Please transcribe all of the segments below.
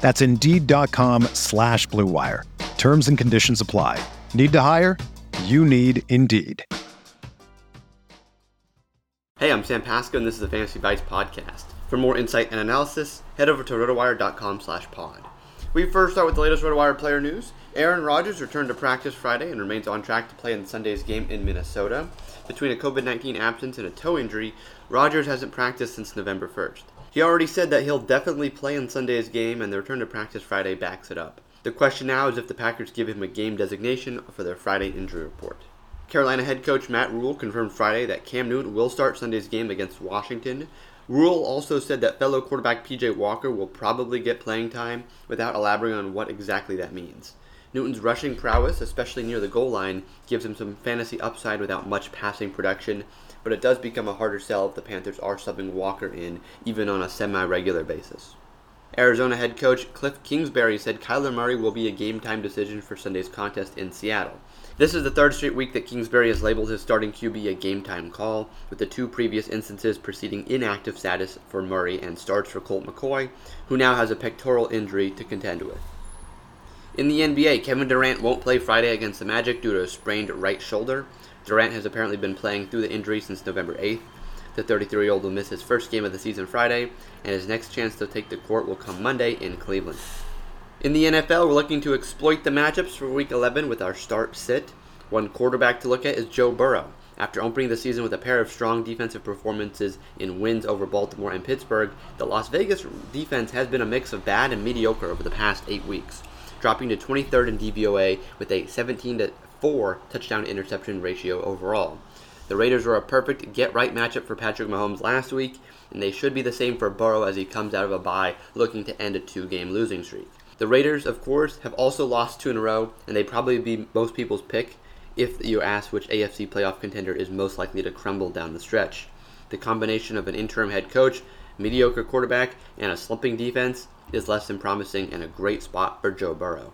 That's Indeed.com slash BlueWire. Terms and conditions apply. Need to hire? You need Indeed. Hey, I'm Sam Pasco, and this is the Fantasy Bites podcast. For more insight and analysis, head over to rotowire.com slash pod. We first start with the latest RotoWire player news. Aaron Rodgers returned to practice Friday and remains on track to play in Sunday's game in Minnesota. Between a COVID 19 absence and a toe injury, Rodgers hasn't practiced since November 1st. He already said that he'll definitely play in Sunday's game, and the return to practice Friday backs it up. The question now is if the Packers give him a game designation for their Friday injury report. Carolina head coach Matt Rhule confirmed Friday that Cam Newton will start Sunday's game against Washington. Rhule also said that fellow quarterback PJ Walker will probably get playing time without elaborating on what exactly that means. Newton's rushing prowess, especially near the goal line, gives him some fantasy upside without much passing production, but it does become a harder sell if the Panthers are subbing Walker in, even on a semi regular basis. Arizona head coach Cliff Kingsbury said Kyler Murray will be a game time decision for Sunday's contest in Seattle. This is the third straight week that Kingsbury has labeled his starting QB a game time call, with the two previous instances preceding inactive status for Murray and starts for Colt McCoy, who now has a pectoral injury to contend with. In the NBA, Kevin Durant won't play Friday against the Magic due to a sprained right shoulder. Durant has apparently been playing through the injury since November 8th. The 33 year old will miss his first game of the season Friday, and his next chance to take the court will come Monday in Cleveland. In the NFL, we're looking to exploit the matchups for Week 11 with our start sit. One quarterback to look at is Joe Burrow. After opening the season with a pair of strong defensive performances in wins over Baltimore and Pittsburgh, the Las Vegas defense has been a mix of bad and mediocre over the past eight weeks, dropping to 23rd in DVOA with a 17 to 4 touchdown interception ratio overall. The Raiders were a perfect get right matchup for Patrick Mahomes last week, and they should be the same for Burrow as he comes out of a bye looking to end a two game losing streak. The Raiders, of course, have also lost two in a row, and they'd probably be most people's pick if you ask which AFC playoff contender is most likely to crumble down the stretch. The combination of an interim head coach, mediocre quarterback, and a slumping defense is less than promising and a great spot for Joe Burrow.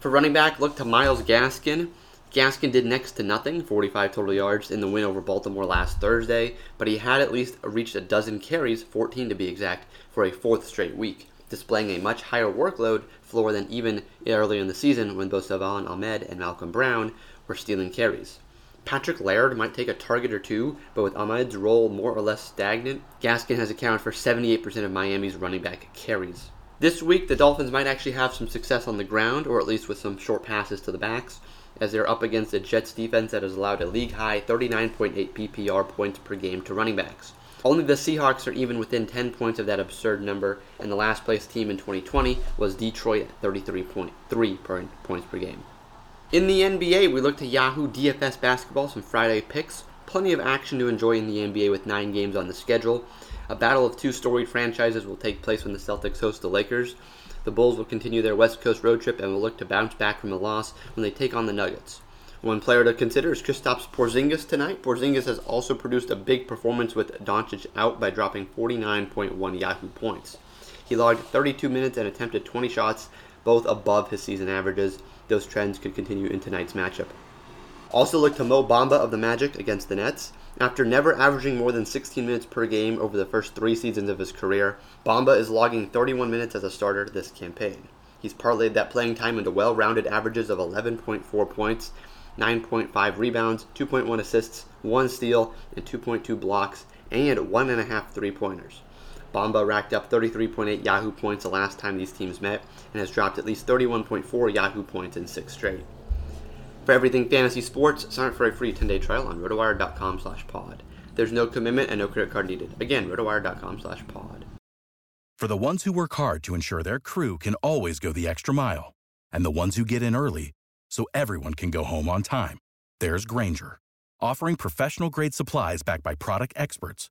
For running back, look to Myles Gaskin. Gaskin did next to nothing, 45 total yards, in the win over Baltimore last Thursday, but he had at least reached a dozen carries, 14 to be exact, for a fourth straight week displaying a much higher workload floor than even earlier in the season when both Salvon Ahmed and Malcolm Brown were stealing carries. Patrick Laird might take a target or two, but with Ahmed's role more or less stagnant, Gaskin has accounted for 78% of Miami's running back carries. This week, the Dolphins might actually have some success on the ground, or at least with some short passes to the backs, as they're up against a Jets defense that has allowed a league high 39.8 PPR points per game to running backs. Only the Seahawks are even within 10 points of that absurd number, and the last place team in 2020 was Detroit at 33.3 points per game. In the NBA, we look to Yahoo DFS basketball, some Friday picks. Plenty of action to enjoy in the NBA with nine games on the schedule. A battle of two storied franchises will take place when the Celtics host the Lakers. The Bulls will continue their West Coast road trip and will look to bounce back from a loss when they take on the Nuggets. One player to consider is Kristaps Porzingis tonight. Porzingis has also produced a big performance with Doncic out by dropping 49.1 Yahoo points. He logged 32 minutes and attempted 20 shots, both above his season averages. Those trends could continue in tonight's matchup. Also look to Mo Bamba of the Magic against the Nets. After never averaging more than 16 minutes per game over the first three seasons of his career, Bamba is logging 31 minutes as a starter this campaign. He's parlayed that playing time into well rounded averages of 11.4 points 9.5 rebounds, 2.1 assists, 1 steal, and 2.2 blocks, and 1.5 three pointers. Bamba racked up 33.8 Yahoo points the last time these teams met and has dropped at least 31.4 Yahoo points in six straight. For everything fantasy sports, sign up for a free 10-day trial on rotowire.com slash pod. There's no commitment and no credit card needed. Again, rotowire.com slash pod. For the ones who work hard to ensure their crew can always go the extra mile, and the ones who get in early so everyone can go home on time, there's Grainger, offering professional-grade supplies backed by product experts